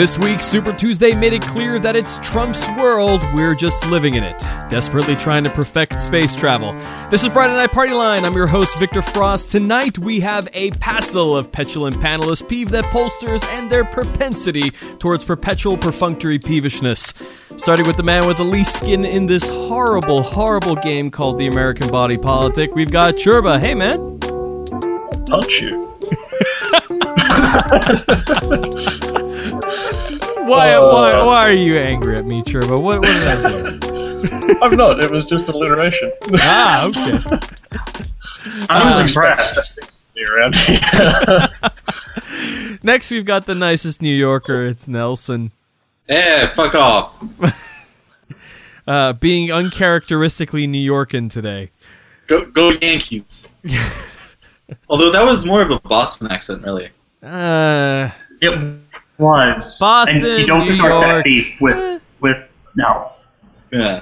This week, Super Tuesday made it clear that it's Trump's world. We're just living in it, desperately trying to perfect space travel. This is Friday Night Party Line. I'm your host, Victor Frost. Tonight, we have a passel of petulant panelists peeve that pollsters and their propensity towards perpetual perfunctory peevishness. Starting with the man with the least skin in this horrible, horrible game called the American Body Politic, we've got Churba. Hey, man. Punch you. Why, Uh, why, why are you angry at me, Churba? What, what did I do? I'm not. It was just alliteration. ah, okay. I was Uh, impressed. Be around. Next, we've got the nicest New Yorker. It's Nelson. Eh, fuck off. Uh, being uncharacteristically New Yorkan today. Go, go Yankees. Although that was more of a Boston accent, really. Uh, It was. Boston, and you don't New start York. that beef with with no. Yeah.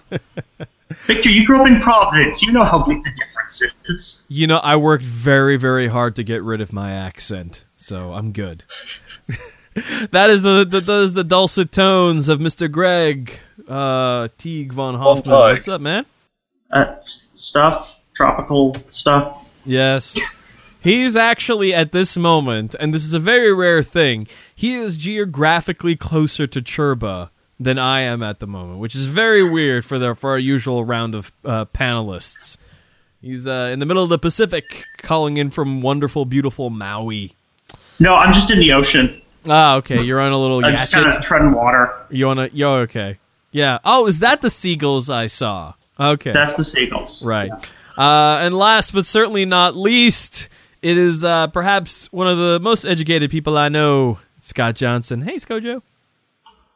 Victor, you grew up in Providence. You know how big the difference is. you know, I worked very, very hard to get rid of my accent, so I'm good. that is the, the that is the dulcet tones of Mr. Greg uh, Teague von Hoffman. Teig. What's up, man? Uh, stuff, tropical stuff. Yes. He's actually at this moment, and this is a very rare thing, he is geographically closer to Churba than I am at the moment, which is very weird for the for our usual round of uh, panelists. He's uh, in the middle of the Pacific, calling in from wonderful, beautiful Maui. No, I'm just in the ocean. Ah, okay. You're on a little I'm just kind of treading water. You wanna? Yo, okay. Yeah. Oh, is that the seagulls I saw? Okay. That's the seagulls. Right. Uh, and last but certainly not least, it is uh, perhaps one of the most educated people I know, Scott Johnson. Hey, Skojo.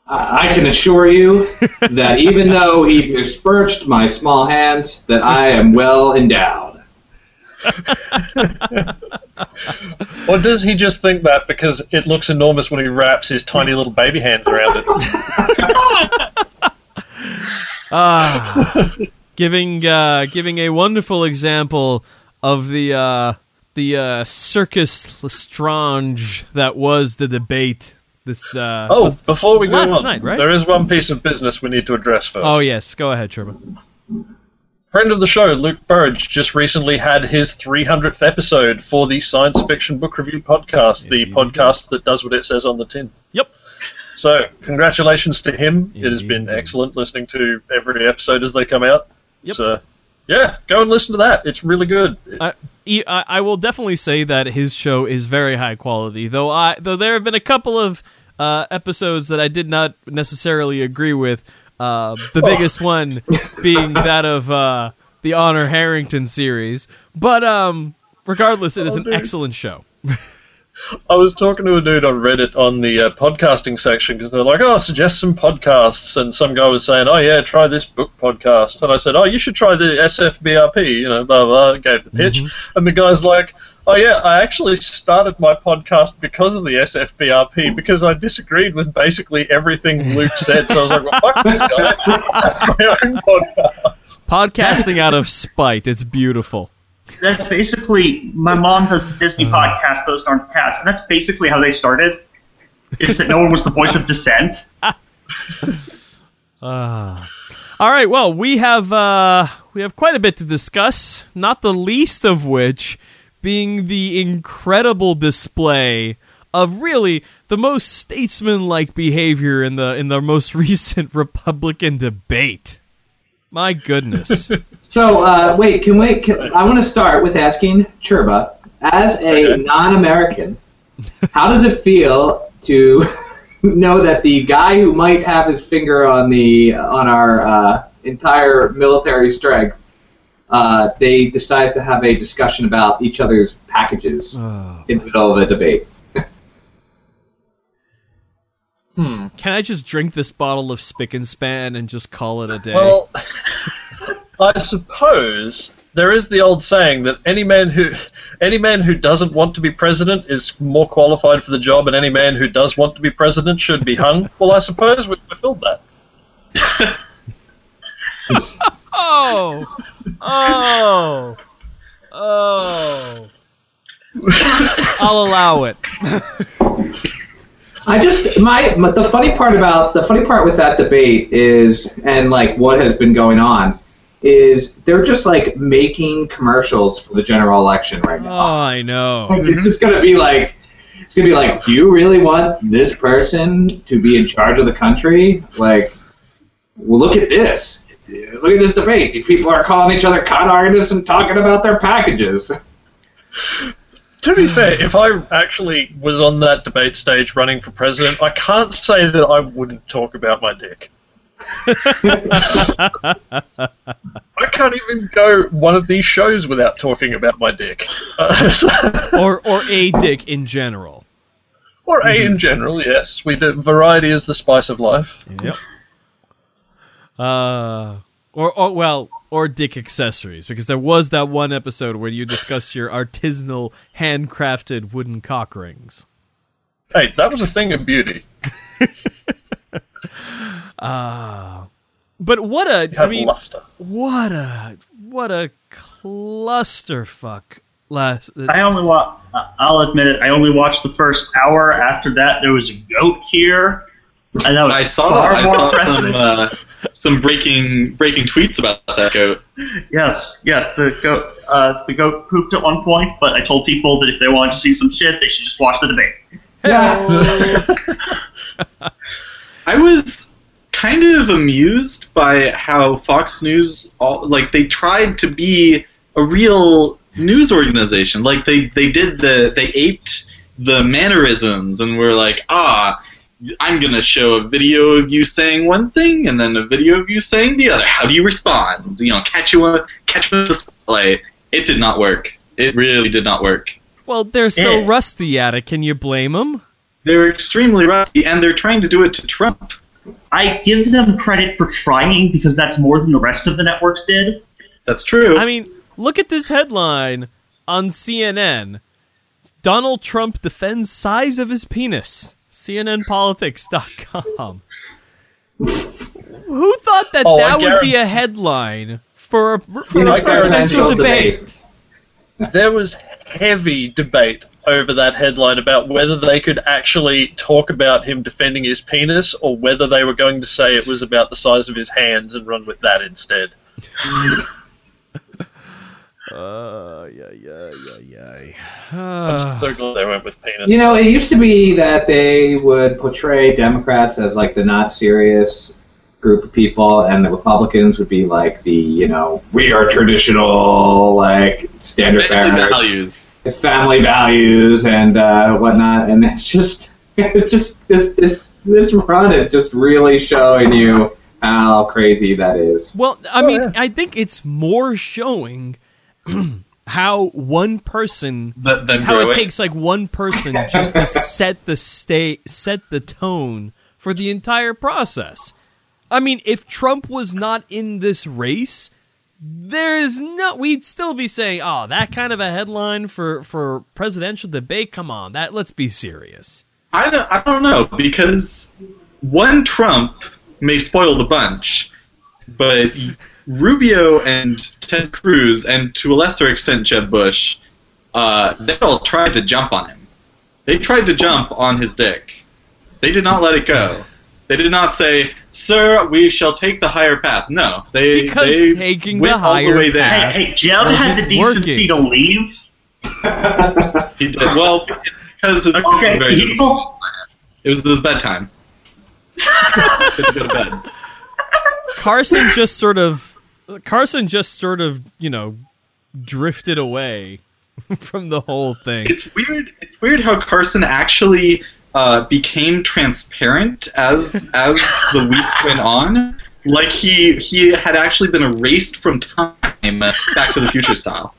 I, I can assure you that even though he besmirched my small hands, that I am well endowed. Or does he just think that because it looks enormous when he wraps his tiny little baby hands around it? Ah, giving uh, giving a wonderful example of the uh, the uh, circus Lestrange that was the debate. This uh, Oh, was- before we go last on, night, right? there is one piece of business we need to address first. oh yes, go ahead, Sherman. Friend of the show, Luke Burrage, just recently had his 300th episode for the Science Fiction Book Review podcast, the Indeed. podcast that does what it says on the tin. Yep. So, congratulations to him. It has been excellent listening to every episode as they come out. Yep. So, yeah, go and listen to that. It's really good. I will definitely say that his show is very high quality. Though I though there have been a couple of uh, episodes that I did not necessarily agree with. Uh, the biggest one being that of uh, the Honor Harrington series. But um, regardless, it is Oh, an excellent show. I was talking to a dude on Reddit on the uh, podcasting section because they're like, "Oh, suggest some podcasts," and some guy was saying, "Oh yeah, try this book podcast," and I said, "Oh, you should try the SFBRP," you know, blah blah. Gave the pitch, and the guy's like, "Oh yeah, I actually started my podcast because of the SFBRP because I disagreed with basically everything Luke said." So I was like, well, "Fuck this guy, my own podcast." Podcasting out of spite. It's beautiful. That's basically my mom does the Disney Uh. podcast, Those Darn Cats, and that's basically how they started. Is that no one was the voice of dissent? Ah. All right. Well, we have uh, we have quite a bit to discuss. Not the least of which being the incredible display of really the most statesman-like behavior in the in the most recent Republican debate. My goodness. So, uh, wait, can we? Can, I want to start with asking Churba, as a Okay. non-American, how does it feel to know that the guy who might have his finger on the on our uh, entire military strength, uh, they decide to have a discussion about each other's packages Oh. in the middle of a debate? Hmm. Can I just drink this bottle of Spick and Span and just call it a day? Well, I suppose there is the old saying that any man who any man who doesn't want to be president is more qualified for the job, and any man who does want to be president should be hung. well, I suppose we fulfilled that. oh, oh, oh. I'll allow it. I just my, my the funny part about the funny part with that debate is and like what has been going on is they're just like making commercials for the general election right now. Oh. I know. Like, It's mm-hmm. just gonna be like it's gonna be like, do you really want this person to be in charge of the country? Like, well, look at this. Look at this debate. These people are calling each other con artists and talking about their packages. To be fair, if I actually was on that debate stage running for president, I can't say that I wouldn't talk about my dick. I can't even go one of these shows without talking about my dick. Uh, so- or or a dick in general. or A in general, yes. We do, variety is the spice of life. Yep. Uh, or, or well, or dick accessories, because there was that one episode where you discussed your artisanal, handcrafted wooden cock rings. Hey, that was a thing of beauty. But what a, Have I mean, luster. what a, what a clusterfuck last. I only wa- I'll admit it. I only watched the first hour. After that, there was a goat here, and that was I saw far I more saw impressive. some uh, some breaking breaking tweets about that goat. Yes, yes, the goat. Uh, the goat pooped at one point, but I told people that if they wanted to see some shit, they should just watch the debate. I was kind of amused by how Fox News all like they tried to be a real news organization. Like they they did the they aped the mannerisms and were like, ah, I'm gonna show a video of you saying one thing and then a video of you saying the other. How do you respond? You know, catch you on catch you on the spotlight. It did not work. It really did not work. Well, they're so Yeah. rusty at it. Can you blame them? They're extremely rusty, and they're trying to do it to Trump. I give them credit for trying because that's more than the rest of the networks did. That's true. I mean, look at this headline on CNN. Donald Trump defends size of his penis. CNNPolitics.com. Who thought that Oh, that would be a headline for a, for In a a presidential presidential debate? There was heavy debate over that headline about whether they could actually talk about him defending his penis or whether they were going to say it was about the size of his hands and run with that instead. Uh, yeah, yeah, yeah, yeah. I'm Uh, so glad they went with penis. You know, it used to be that they would portray Democrats as like the not serious group of people, and the Republicans would be like the, you know, we are traditional, like standard Family values. family values, and uh, whatnot. And it's just, it's just this this this run is just really showing you how crazy that is. well, I mean, yeah. I think it's more showing how one person Th- how grow it takes like one person just to set the state set the tone for the entire process i mean if trump was not in this race there's no we'd still be saying oh that kind of a headline for for presidential debate come on that let's be serious I don't, I don't know because one Trump may spoil the bunch, but Rubio and Ted Cruz, and to a lesser extent Jeb Bush, uh, they all tried to jump on him. They tried to jump on his dick. They did not let it go. They did not say, "Sir, we shall take the higher path." No, they Because they taking went the all the way there. path- Hey, hey, Jeb had the decency working? to leave. He did well because his mom was very he disappointed. still. It was his bedtime. Couldn't go to bed. carson just sort of carson just sort of you know drifted away from the whole thing It's weird. It's weird how Carson actually uh, became transparent as as the weeks went on. Like he he had actually been erased from time, Back to the Future style.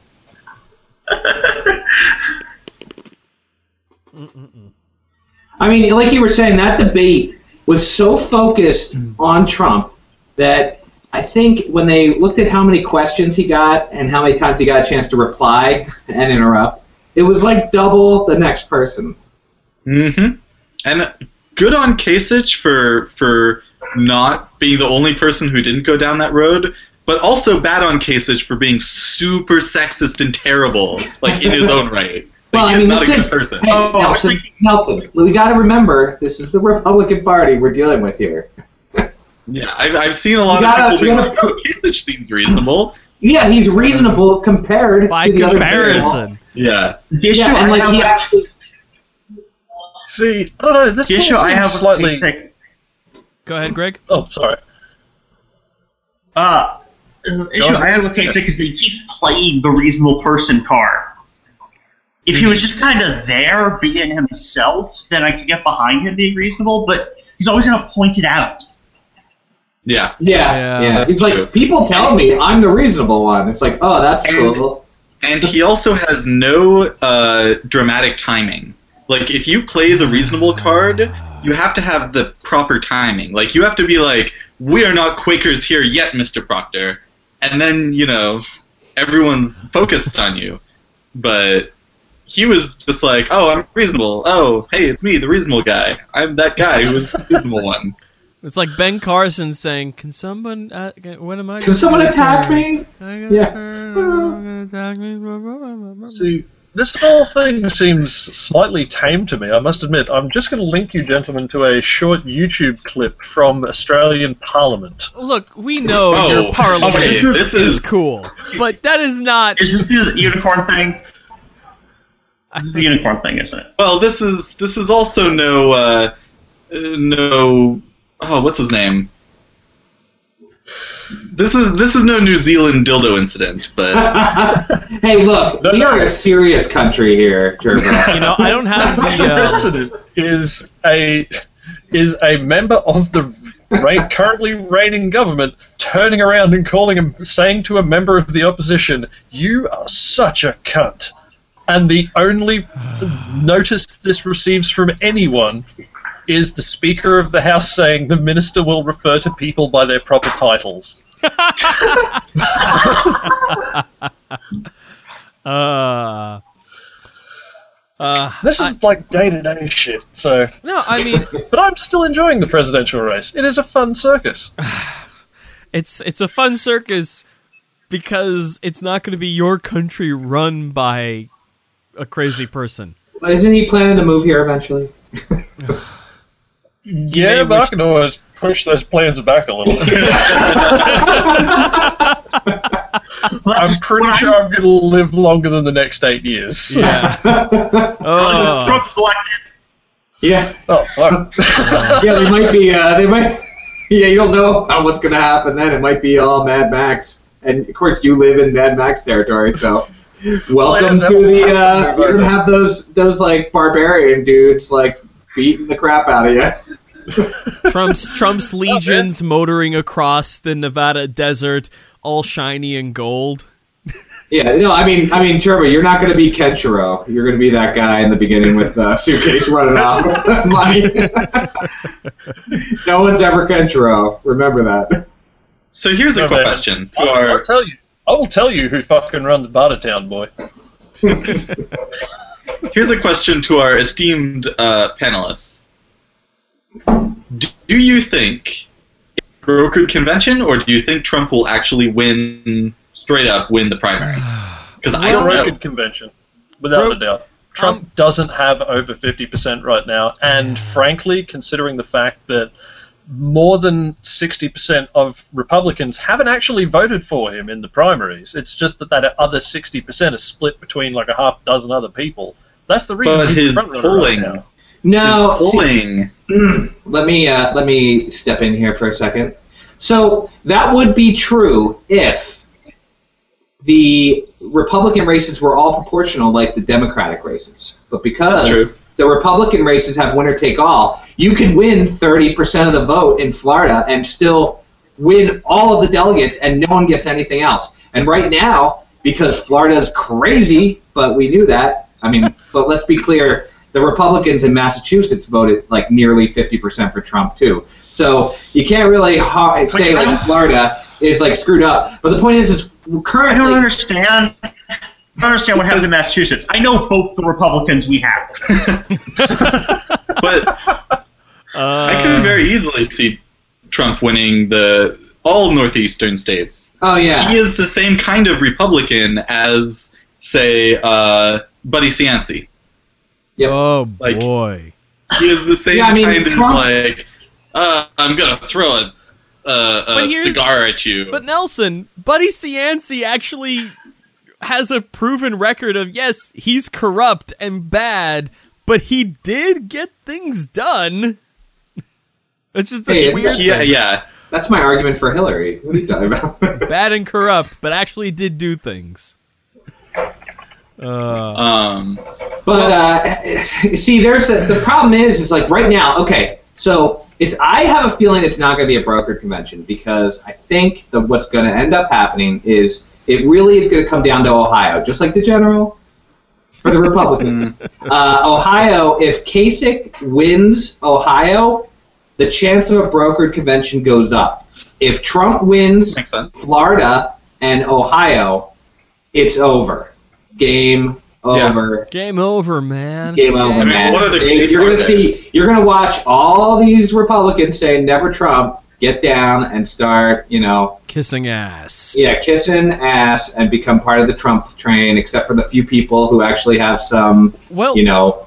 I mean, like you were saying, that debate was so focused on Trump that I think when they looked at how many questions he got and how many times he got a chance to reply and interrupt, it was like double the next person. Mm-hmm. And good on Kasich for for not being the only person who didn't go down that road, but also bad on Kasich for being super sexist and terrible, like in his own right. Well, I he's mean, not a good is- person. Hey, Oh, Nelson, thinking- Nelson, we got to remember this is the Republican Party we're dealing with here. Yeah, I've, I've seen a lot You gotta- of people being gotta- like, "Oh, Kasich seems reasonable." Yeah, he's reasonable compared By to the other comparison. Yeah, The issue Yeah, and I like have he actually. See, I don't know. This the all issue I have with slightly. Kasich, Go ahead, Greg. Oh, sorry. uh, the issue I had with Kasich is that he keeps playing the reasonable person card. If he was just kind of there being himself, then I could get behind him being reasonable. But he's always going to point it out. yeah. Yeah, Yeah, yeah. It's true. like people tell me I'm the reasonable one. It's like, oh, that's And- cool. And he also has no uh, dramatic timing. Like, if you play the reasonable card, you have to have the proper timing. Like, you have to be like, "We are not Quakers here yet, Mister Proctor," and then you know everyone's focused on you. But he was just like, "Oh, I'm reasonable. Oh, hey, it's me, the reasonable guy. I'm that guy who was the reasonable one." It's like Ben Carson saying, "Can someone? Uh, what am I? Can someone attack me? I got Yeah. hurt, someone attack me. See, this whole thing seems slightly tame to me. I must admit. I'm just going to link you, gentlemen, to a short YouTube clip from Australian Parliament. Look, we know Oh, your parliament okay, is, this is is- cool, but that is not. Is this the unicorn thing? This is the unicorn thing, isn't it? Well, this is this is also no uh, uh, no oh what's his name? This is this is no New Zealand dildo incident, but hey, look, No, we no. are a serious country here, Churba. You know, I don't have This the. Uh, incident is a is a member of the reign, currently reigning government turning around and calling him, saying to a member of the opposition, "You are such a cunt." And the only notice this receives from anyone is the Speaker of the House saying the minister will refer to people by their proper titles. uh, uh, This is like day to day shit. So, no, I mean, but I'm still enjoying the presidential race. It is a fun circus. it's it's a fun circus because it's not going to be your country run by a crazy person. Isn't he planning to move here eventually? Yeah, may but I can always push those plans back a little. I'm pretty When sure I'm going to live longer than the next eight years. Yeah. oh, Trump's elected. Yeah, Oh, fuck. yeah. They might be. Uh, they might. Yeah, you don't know how what's going to happen then. It might be all Mad Max, and of course you live in Mad Max territory, so. Welcome yeah, to the. Uh, you're gonna have those those like barbarian dudes like beating the crap out of you. Trump's Trump's legions motoring across the Nevada desert, all shiny and gold. Yeah, no, I mean, I mean, Churba, you're not going to be Kenshiro. You're going to be that guy in the beginning with the suitcase running off with money. no one's ever Kenshiro. Remember that. so here's a No, man. question to I'll, I'll tell you. I will tell you who fucking runs Bartertown, boy. Here's a question to our esteemed uh, panelists. Do, do you think a brokered convention, or do you think Trump will actually win straight up win the primary? Because I don't know. Brokered convention, without Bro- a doubt. Trump Um, doesn't have over 50% right now, and frankly, considering the fact that more than 60% of Republicans haven't actually voted for him in the primaries, it's just that that other 60% is split between like a half dozen other people. That's the reason But he's his front polling, right now. No, his see- let me uh, let me step in here for a second. So that would be true if the Republican races were all proportional like the Democratic races. But because That's true. The Republican races have winner take all, you can win 30% of the vote in Florida and still win all of the delegates and no one gets anything else. And right now, because Florida's crazy, but we knew that. I mean, but let's be clear, the Republicans in Massachusetts voted like nearly 50% for Trump too. So you can't really ha- say like Florida is like screwed up. But the point is, is currently. I don't understand. I don't understand what happened in Massachusetts. I know both the Republicans we have. But Uh, I could very easily see Trump winning the all northeastern states. oh yeah, He is the same kind of Republican as, say, uh, Buddy Cianci. Yep. Oh Like- boy. He is the same Yeah, I mean, kind of Trump- like, uh, I'm gonna throw a, uh, a cigar at you. But Nelson, Buddy Cianci actually has a proven record of yes, he's corrupt and bad, but he did get things done. It's just a Hey, weird yeah, thing. yeah. That's my argument for Hillary. What are you talking about? bad and corrupt, but actually did do things. Uh, Um, But uh, see, there's the, the problem is, is like right now. Okay, so it's I have a feeling it's not going to be a brokered convention because I think that what's going to end up happening is it really is going to come down to Ohio, just like the general for the Republicans. uh, Ohio, if Kasich wins Ohio, the chance of a brokered convention goes up. If Trump wins. Florida and Ohio, it's over. Game Yeah. over. game over, man. Game over, mean, man. what other They- states you're gonna see. You're gonna watch all these Republicans say "Never Trump." Get down and start, you know, Kissing ass. yeah, kissing ass and become part of the Trump train. Except for the few people who actually have some, Well, you know,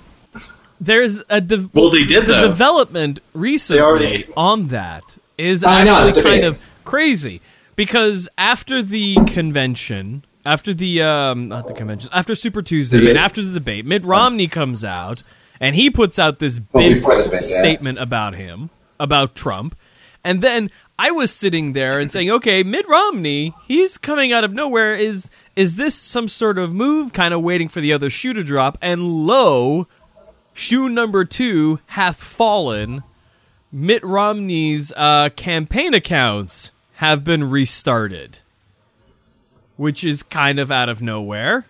there's a de- Well, they did the though. development recently already- on that is I know, actually the kind of crazy because after the convention, after the um, not the convention, after Super Tuesday, Debate. and after the debate, Mitt Romney comes out and he puts out this big before the debate, yeah. statement about him, about Trump, and then I was sitting there and saying, okay, Mitt Romney, he's coming out of nowhere. Is is this some sort of move? Kind of waiting for the other shoe to drop, and lo, shoe number two hath fallen. Mitt Romney's uh, campaign accounts have been restarted, which is kind of out of nowhere.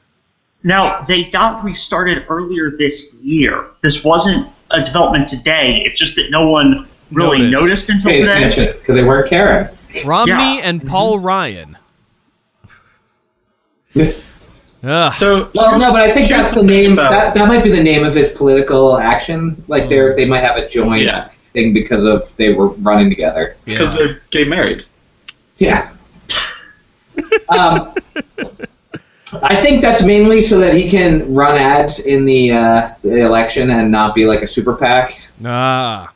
Now, they got restarted earlier this year. This wasn't a development today. It's just that no one really Noticed. noticed until pay today. attention because they weren't caring. Romney Yeah. and Paul Ryan. Ugh. So Well, no, but I think that's the name. about- That that might be the name of his political action. Like they are they might have a joint Yeah. thing because of they were running together. because Yeah. they're gay married. Yeah. um, I think that's mainly so that he can run ads in the, uh, the election and not be like a super PAC. Ah.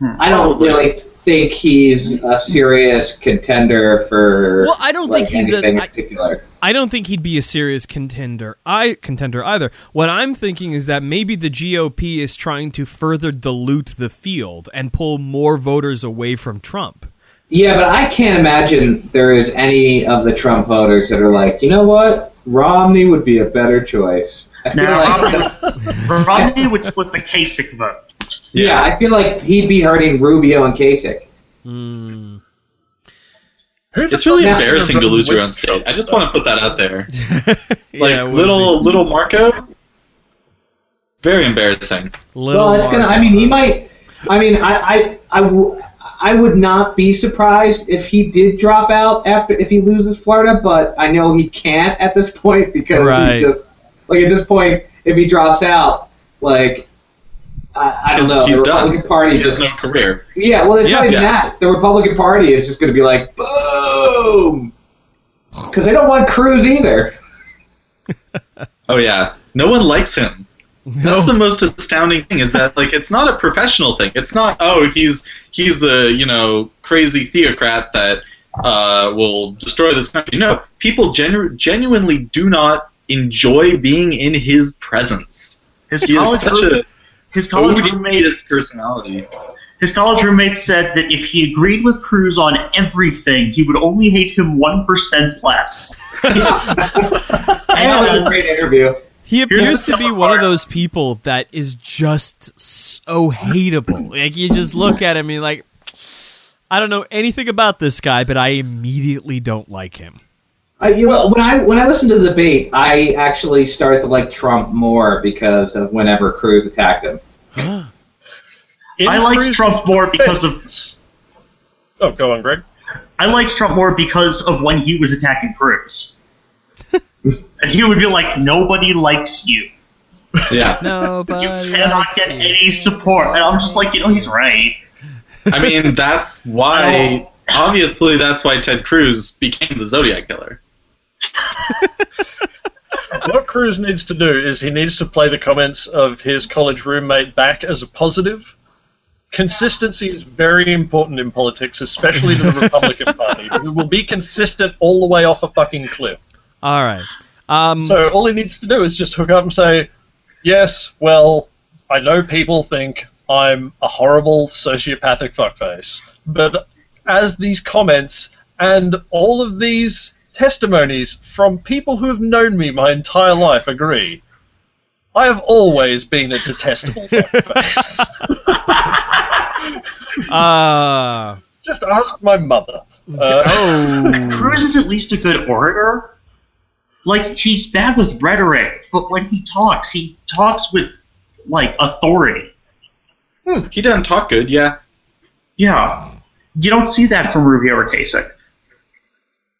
I don't really think he's a serious contender for. Well, I don't like, think he's a- anything in I- particular. I don't think he'd be a serious contender. I contender either. What I'm thinking is that maybe the GOP is trying to further dilute the field and pull more voters away from Trump. Yeah, but I can't imagine there is any of the Trump voters that are like, you know what, Romney would be a better choice. I feel Now, like, Romney, Romney would split the Kasich vote. Yeah, I feel like he'd be hurting Rubio and Kasich. Hmm. It's really embarrassing to lose your own state. I just want to put that out there. Like Yeah, little be. little Marco, very embarrassing. Little well, it's gonna. I mean, he might. I mean, I, I, I, w- I would not be surprised if he did drop out after if he loses Florida, but I know he can't at this point because Right. he just like at this point, if he drops out, like I, I don't know, he's the done. Republican Party He has just no career. yeah. Well, it's Yeah. not even Yeah. that. The Republican Party is just going to be like boom because they don't want Cruz either. Oh yeah, no one likes him. That's the most astounding thing is that like it's not a professional thing. It's not oh he's he's a you know crazy theocrat that uh, will destroy this country. No, people genu- genuinely do not enjoy being in his presence. His He is such a his college roommate odious personality. His college roommate said that if he agreed with Cruz on everything, he would only hate him one percent less. That was a great interview. He appears to be tough one of those people that is just so hateable. Like you just look at him and you're like, I don't know anything about this guy, but I immediately don't like him. I, you know, when I when I listen to the debate, I actually started to like Trump more because of whenever Cruz attacked him. I liked Trump more because of Oh, go on, Greg. I liked Trump more because of when he was attacking Cruz. and he would be like, "Nobody likes you. Yeah, Nobody You cannot get any support." And I'm just like, you know, he's right. I mean that's why. Obviously, that's why Ted Cruz became the Zodiac killer. What, Cruz needs to do is he needs to play the comments of his college roommate back as a positive. Consistency is very important in politics, especially to the Republican Party, who will be consistent all the way off a fucking cliff. All right. Um, So all he needs to do is just hook up and say, "Yes, well, I know people think I'm a horrible sociopathic fuckface, but as these comments and all of these testimonies from people who have known me my entire life agree, I have always been a detestable fuckface. uh, Just ask my mother." Uh, oh. Cruz is at least a good orator. Like he's bad with rhetoric, but when he talks, he talks with like authority. Hmm, he doesn't talk good, yeah. Yeah, you don't see that from Rubio or Kasich.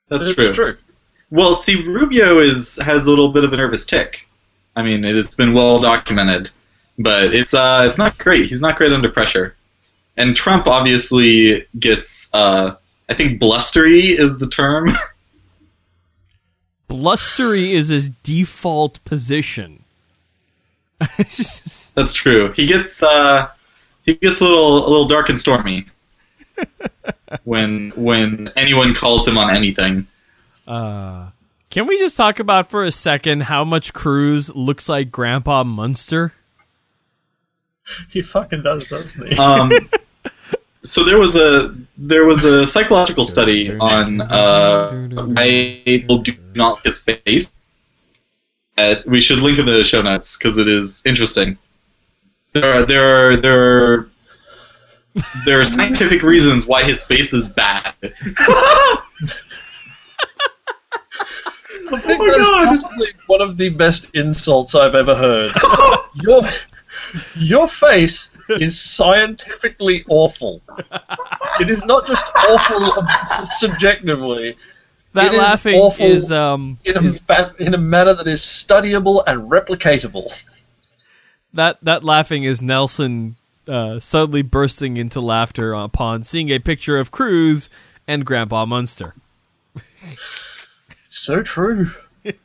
That's true. true. Well, see, Rubio is has a little bit of a nervous tick. I mean, it's been well documented, but it's uh, it's not great. He's not great under pressure. And Trump obviously gets, uh, I think, blustery is the term. Blustery is his default position. Just- That's true. He gets, uh, he gets a little, a little dark and stormy when when anyone calls him on anything. uh, can we just talk about for a second how much Cruz looks like Grandpa Munster? He fucking does, doesn't he? Um, so there was a there was a psychological study on uh, why people do not like his face. Uh, we should link in the show notes because it is interesting. There are there are there are there are scientific reasons why his face is bad. I think that's possibly one of the best insults I've ever heard. your, your face is scientifically awful. It is not just awful subjectively. That It is laughing awful is um In a, is, ma- in a manner that is studyable and replicatable. that that laughing is Nelson uh, suddenly bursting into laughter upon seeing a picture of Cruz and Grandpa Munster. So true. if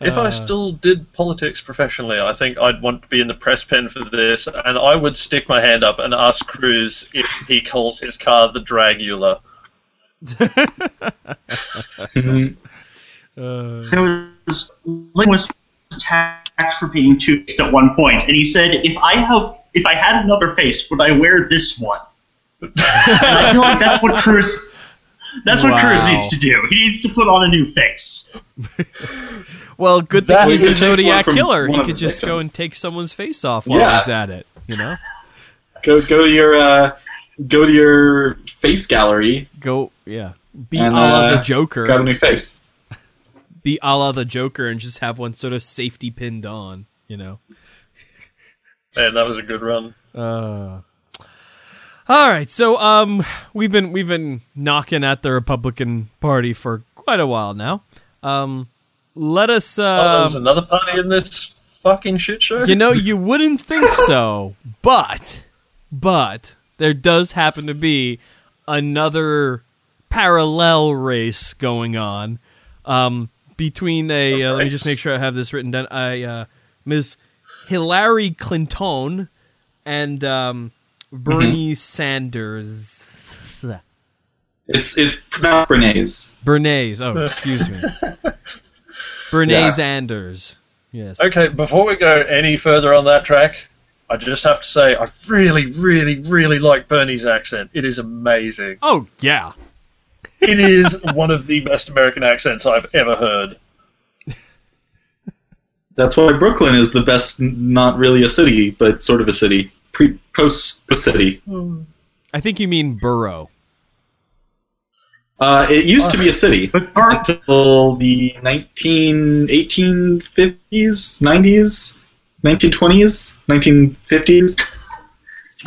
Uh. I still did politics professionally, I think I'd want to be in the press pen for this, and I would stick my hand up and ask Cruz if he calls his car the Dragula. Uh, There was Link was attacked for being two faced at one point, and he said, "If I have, if I had another face, would I wear this one?" and I feel like that's what Cruz. That's what Cruz needs to do. He needs to put on a new face. well, good That thing he's a Zodiac killer. He could his just go and take someone's face off while Yeah. he's at it. You know, go go to your uh, go to your face gallery, go yeah, be And, a uh, the Joker. grab a new face. Be a la the Joker and just have one sort of safety pinned on, you know. Man, that was a good run. Uh, all right, so um, we've been we've been knocking at the Republican Party for quite a while now. Um, let us. Oh, there's Uh, another party in this fucking shit show. you know, you wouldn't think so, but but there does happen to be another parallel race going on um, between a. Uh, let me just make sure I have this written down. I uh, Ms. Hillary Clinton and um, Bernie Sanders. It's it's pronounced Bernays. Bernays. Oh, excuse me. Bernays Sanders. Yes. Okay, before we go any further on that track, I just have to say I really, really, really like Bernie's accent. It is amazing. Oh yeah. It is one of the best American accents I've ever heard. That's why Brooklyn is the best, not really a city, but sort of a city. Pre post a city. I think you mean Borough. Uh, it used to be a city But until the 19, 1850s, 90s, 1920s, 1950s.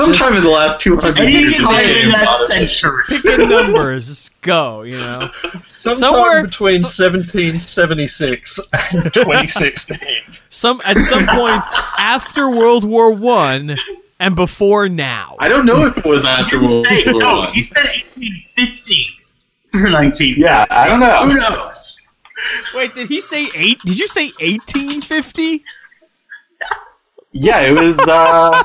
Sometime in the last 200 years. it time in that modern. century. Picking numbers, just go. You know. Sometime Somewhere- between so- 1776 and 2016. Some at some point after World War One and before now. I don't know if it was after World Hey, War no, One. he said 1850 or 19. Yeah, I don't know. Who knows? Wait, did he say eight? Did you say 1850? Yeah, it was. Uh,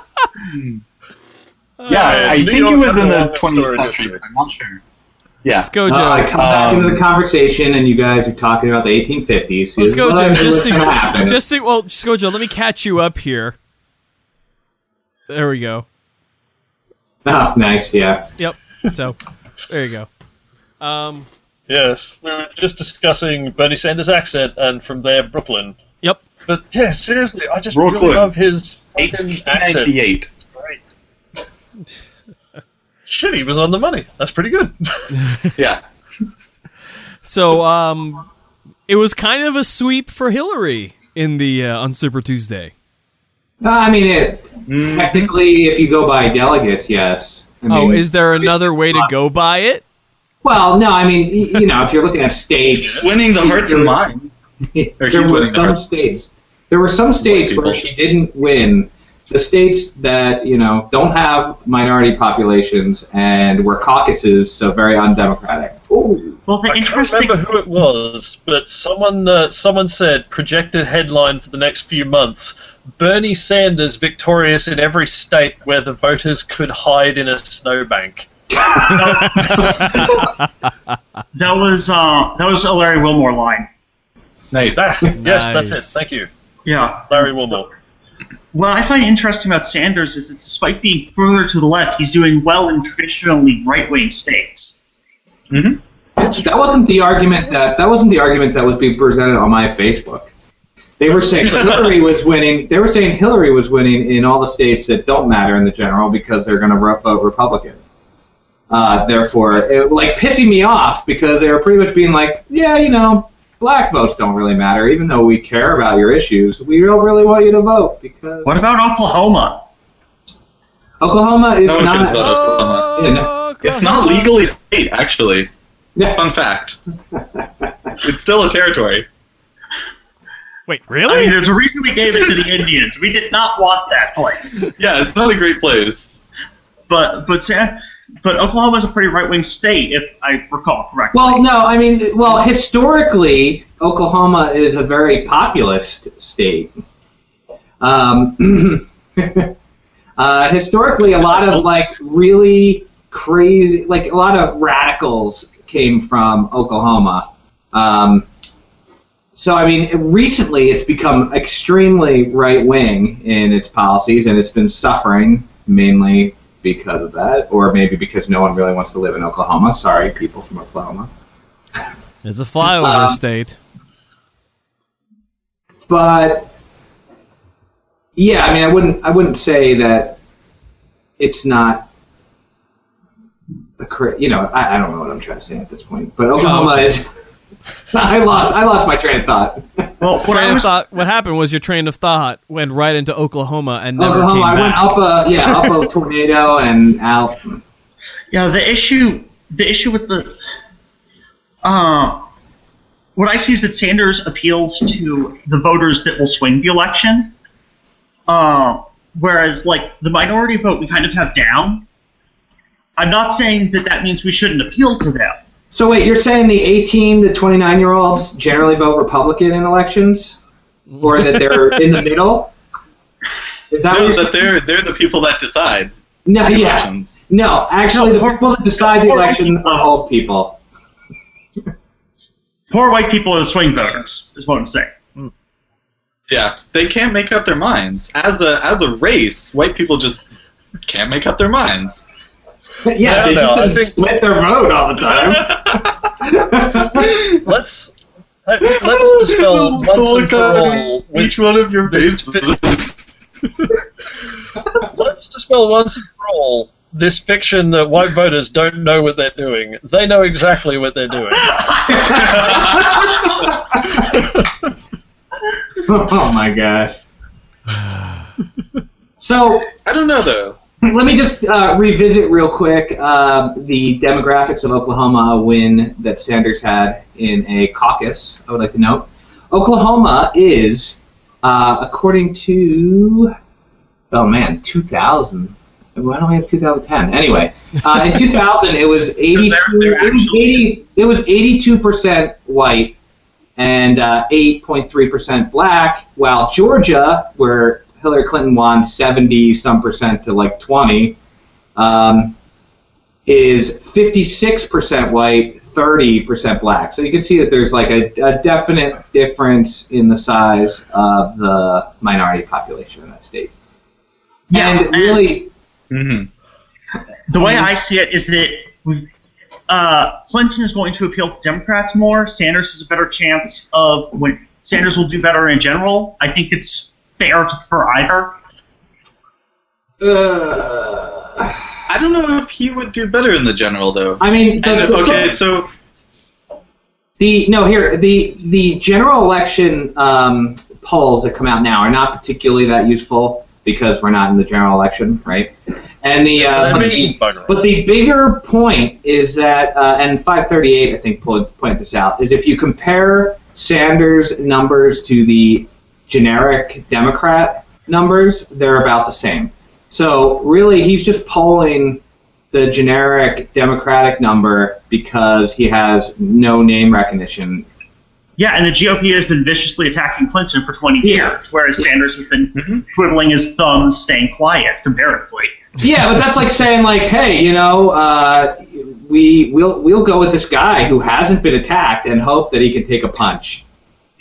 yeah, I New think it was in the has a long 20th century, history. but I'm not sure. Yeah. Skojo. Uh, I come back Um, into the conversation, and you guys are talking about the 1850s. Well, Here's what I Skojo, knew just gonna to, happen. just to, well, Skojo, let me catch you up here. There we go. Oh, nice, yeah. Yep. So, there you go. Um, Yes, we were just discussing Bernie Sanders' accent, and from there Brooklyn. yep. But yeah, seriously, I just Brooklyn. really love his fucking accent. 1898. Great. Shit, he was on the money. That's pretty good. Yeah. So, um, it was kind of a sweep for Hillary in the uh, on Super Tuesday. Uh, I mean, it, technically, if you go by delegates, yes. I Oh, is there another way to go by it? Well, no, I mean, you know, if you're looking at states, Winning the hearts and minds. there were winning the some states. There were some states where she didn't win. The states that you know don't have minority populations and were caucuses, so very undemocratic. Ooh. Well, the I can't remember who it was, but someone uh, someone said projected headline for the next few months: Bernie Sanders victorious in every state where the voters could hide in a snowbank. that was uh, that was a Larry Wilmore line. Nice. Ah, yes, that's it. Thank you, Yeah. Larry Wilmore. What I find interesting about Sanders is that despite being further to the left, he's doing well in traditionally right-wing states. That wasn't the argument that that wasn't the argument that was being presented on my Facebook. They were saying Hillary was winning. They were saying Hillary was winning in all the states that don't matter in the general because they're going to vote Republican. Uh, therefore, it, like pissing me off because they were pretty much being like, yeah, you know, black votes don't really matter, even though we care about your issues. We don't really want you to vote because What about Oklahoma? Oklahoma is No one cares not. about Oklahoma. Yeah, no. It's not legally state, actually. Yeah. Fun fact. It's still a territory. Wait, really? I mean, really? there's a reason we gave it to the Indians. We did not want that place. Yeah, it's not a great place. But but Sa- but Oklahoma is a pretty right-wing state, if I recall correctly. Well, no, I mean, well, historically, Oklahoma is a very populist state. Um, uh, historically, a lot of like really crazy, like a lot of radicals came from Oklahoma. Um, so, I mean, recently it's become extremely right wing in its policies, and it's been suffering mainly because of that, or maybe because no one really wants to live in Oklahoma. Sorry, people from Oklahoma. It's a flyover Um, state. But yeah, I mean, I wouldn't, I wouldn't say that it's not the correct. You know, I, I don't know what I'm trying to say at this point. But Oklahoma is. I lost, I lost my train of thought. well, what I Train of was thought. What happened was your train of thought went right into Oklahoma and never Oklahoma, came I went up a yeah, up a tornado and out. Yeah, the issue the issue with the uh, what I see is that Sanders appeals to the voters that will swing the election, uh, whereas like the minority vote we kind of have down. I'm not saying that that means we shouldn't appeal to them. So wait, you're saying the 18 to 29 year olds generally vote Republican in elections, or that they're in the middle? Is that No, you're that they're they're the people that decide No, the yeah. elections. No, actually, No, the poor- people that decide the election are old people. Poor white people are the swing voters, is what I'm saying. Hmm. Yeah, they can't make up their minds. As a as a race, white people just can't make up their minds. yeah, No, they no, just didn't think- split their vote all the time. Let's hey, let's dispel once and for all each one of your this faces. let's dispel once and for all this fiction that white voters don't know what they're doing. They know exactly what they're doing. oh my gosh. So I don't know though. Let me just uh, revisit real quick uh, the demographics of Oklahoma win that Sanders had in a caucus. I would like to note Oklahoma is, uh, according to, oh man, 2000. Why don't we have 2010? Anyway, uh, in 2000 it was 82. they're it was actually- 80. It was 82 percent white, and uh, 8.3% black, while Georgia, where Hillary Clinton won 70 some percent to like 20, um, is 56% white, 30% black. So you can see that there's like a, a definite difference in the size of the minority population in that state. Yeah, and and- really, hmm The way I see it is that uh, Clinton is going to appeal to Democrats more. Sanders has a better chance of when Sanders will do better in general. I think it's fair to, for either. uh, I don't know if he would do better in the general though. I mean, the, And, the, okay, so The no here the the general election um, polls that come out now are not particularly that useful because we're not in the general election, right? And the uh, I but, the but the bigger point is that uh, and 538 I think point point this out is if you compare Sanders' numbers to the generic Democrat numbers, they're about the same. So really, he's just polling the generic Democratic number because he has no name recognition. Yeah, and the GOP has been viciously attacking Clinton for 20 Yeah. years, whereas Sanders has been Mhm. twiddling his thumbs, staying quiet comparatively. Yeah, but that's like saying like, hey, you know, uh, we we'll we'll go with this guy who hasn't been attacked and hope that he can take a punch.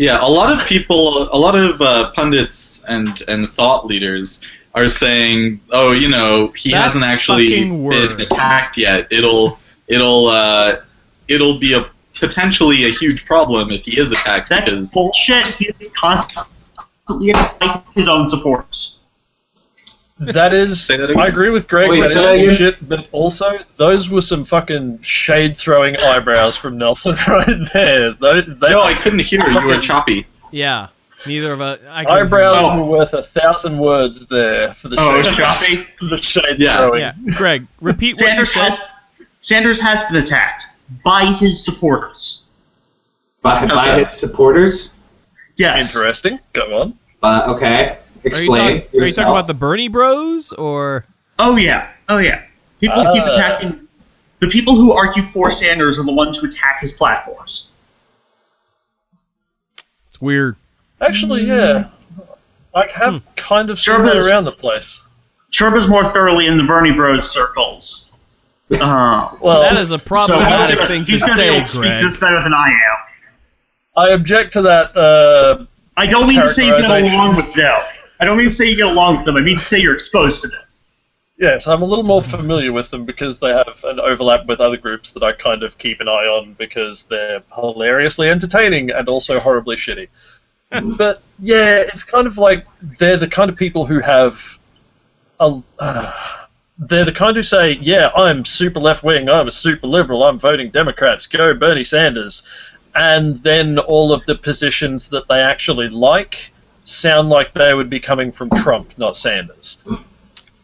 Yeah, a lot of people, a lot of uh, pundits and and thought leaders are saying, "Oh, you know, he That hasn't actually fucking word. been attacked yet. It'll it'll uh, it'll be a potentially a huge problem if he is attacked That's because bullshit. He is constantly attacking his own supporters. That is, that? I agree with Greg. Wait, that is say bullshit, but also those were some fucking shade throwing eyebrows from Nelson right there. Those, they, no, I couldn't hear. You were choppy. Yeah. Neither of us. I eyebrows Oh. were worth a thousand words there for the Oh, shade. choppy? for the shade Yeah. throwing. Yeah. Greg, repeat what you Sanders said. has, Sanders has been attacked by his supporters. By, by his supporters. Yes. Interesting. Go on. Uh, okay, Are you, talk- are you talking about the Bernie Bros or? Oh yeah. Oh yeah. People keep Uh. attacking. The people who argue for Sanders are the ones who attack his platforms. It's weird. Actually, yeah. I have kind of seen that Churba's- around the place. Churba's more thoroughly in the Bernie Bros circles. Uh, Well, that is a problematic he's gonna, thing to he's gonna be able to speak Greg. to this better than I am. I object to that. Uh, I don't mean to say you get Characterization. along with them. I don't mean to say you get along with them. I mean to say you're exposed to them. yes, I'm a little more familiar with them because they have an overlap with other groups that I kind of keep an eye on because they're hilariously entertaining and also horribly shitty. but yeah, it's kind of like they're the kind of people who have a. Uh, they're the kind who say, "Yeah, I'm super left wing. I'm a super liberal. I'm voting Democrats. Go Bernie Sanders," and then all of the positions that they actually like sound like they would be coming from Trump, not Sanders.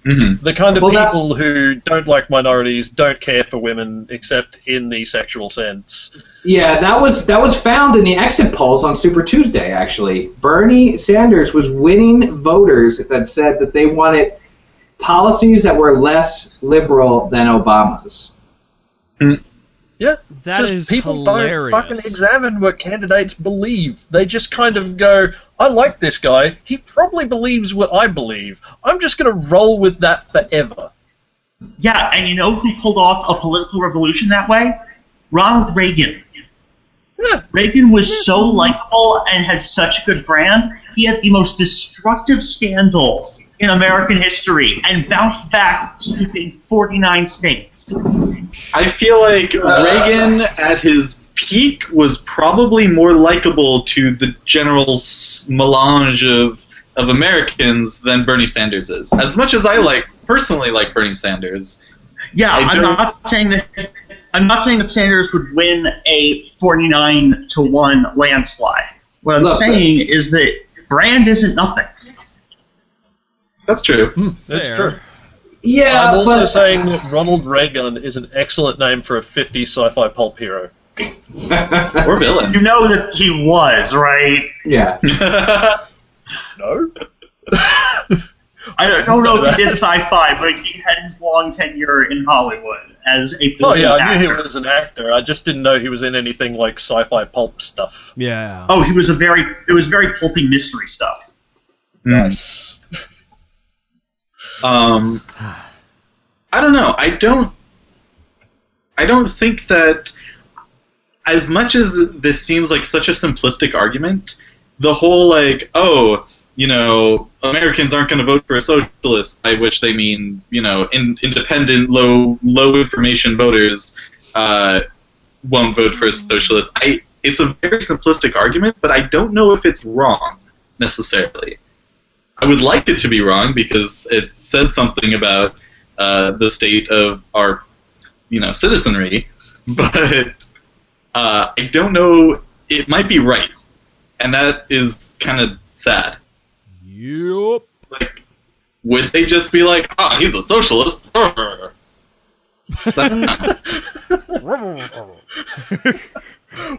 hmm The kind of Well, that- people who don't like minorities, don't care for women, except in the sexual sense. Yeah, that was that was found in the exit polls on Super Tuesday. Actually, Bernie Sanders was winning voters that said that they wanted policies that were less liberal than Obama's. Yeah, That 'cause is people don't fucking examine what candidates believe. They just kind of go, "I like this guy. He probably believes what I believe. I'm just going to roll with that forever." Yeah, and you know who pulled off a political revolution that way? Ronald Reagan. Yeah, Reagan was so likable and had such a good brand. He had the most destructive scandal in American history and bounced back, sweeping 49 states. I feel like uh, Reagan at his peak was probably more likable to the general melange of of Americans than Bernie Sanders is. As much as I like personally like Bernie Sanders, Yeah, I I'm don't- saying that. I'm not saying that Sanders would win a 49 to one landslide. What I'm Look, saying is that brand isn't nothing. That's true. Hmm, that's Fair. true. Yeah, I'm also but saying that Ronald Reagan is an excellent name for a 50s sci-fi pulp hero. Or villain. You know that he was right. yeah. No. I don't- don't know if he did sci-fi, but he had his long tenure in Hollywood as a Oh yeah, I knew he was an actor. I just didn't know he was in anything like sci-fi pulp stuff. Yeah. Oh, he was a very it was very pulpy mystery stuff. Hmm. Nice. Um, I don't know. I don't. I don't think that, as much as this seems like such a simplistic argument, the whole like, oh, you know, Americans aren't going to vote for a socialist, by which they mean, you know, in, independent, low, low information voters uh, won't vote for a socialist. I. It's a very simplistic argument, but I don't know if it's wrong necessarily. I would like it to be wrong because it says something about uh, the state of our, you know, citizenry. But uh, I don't know. It might be right, and that is kind of sad. Yup. Like, would they just be like, "Ah, he's a socialist"? So, I don't know.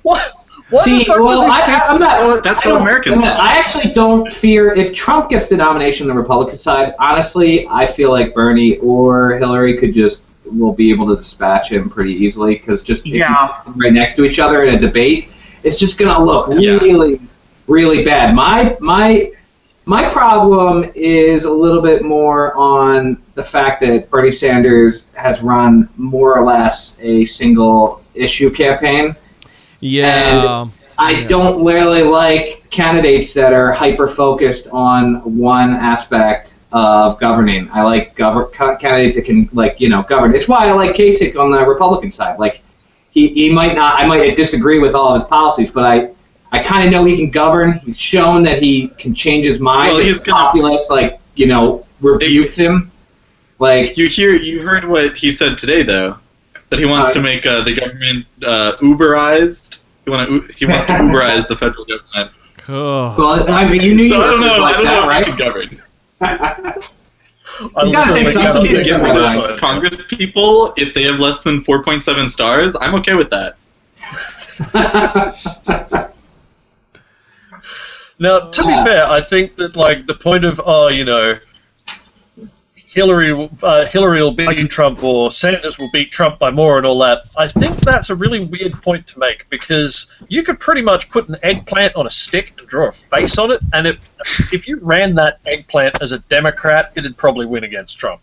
What? What See, well, I, he I, I'm not. That's I what Americans. I actually don't fear if Trump gets the nomination on the Republican side. Honestly, I feel like Bernie or Hillary could just will be able to dispatch him pretty easily because just if you Yeah. right next to each other in a debate, it's just gonna look Yeah. really, really bad. My my my problem is a little bit more on the fact that Bernie Sanders has run more or less a single issue campaign. Yeah. I Yeah. don't really like candidates that are hyper focused on one aspect of governing. I like gover- candidates that can like you know govern. It's why I like Kasich on the Republican side. Like he, he might not I might disagree with all of his policies, but I I kind of know he can govern. He's shown that he can change his mind. Well, if he's the gonna- populace like you know rebukes him. Like You hear, you heard what he said today, though, that he wants Uh, to make uh, the government uh, Uberized. He, wanna, he wants to Uberize the federal government. Ugh. well, I mean you knew So you I don't were know. like I don't that, know if right? he can govern. I You gotta say something to get rid of Congress people, if they have less than 4.7 stars, I'm okay with that. Now, to be fair, I think that like the point of oh, you know, Hillary, will- uh, Hillary will beat Trump or Sanders will beat Trump by more and all that. I think that's a really weird point to make because you could pretty much put an eggplant on a stick and draw a face on it, and if if you ran that eggplant as a Democrat, it'd probably win against Trump.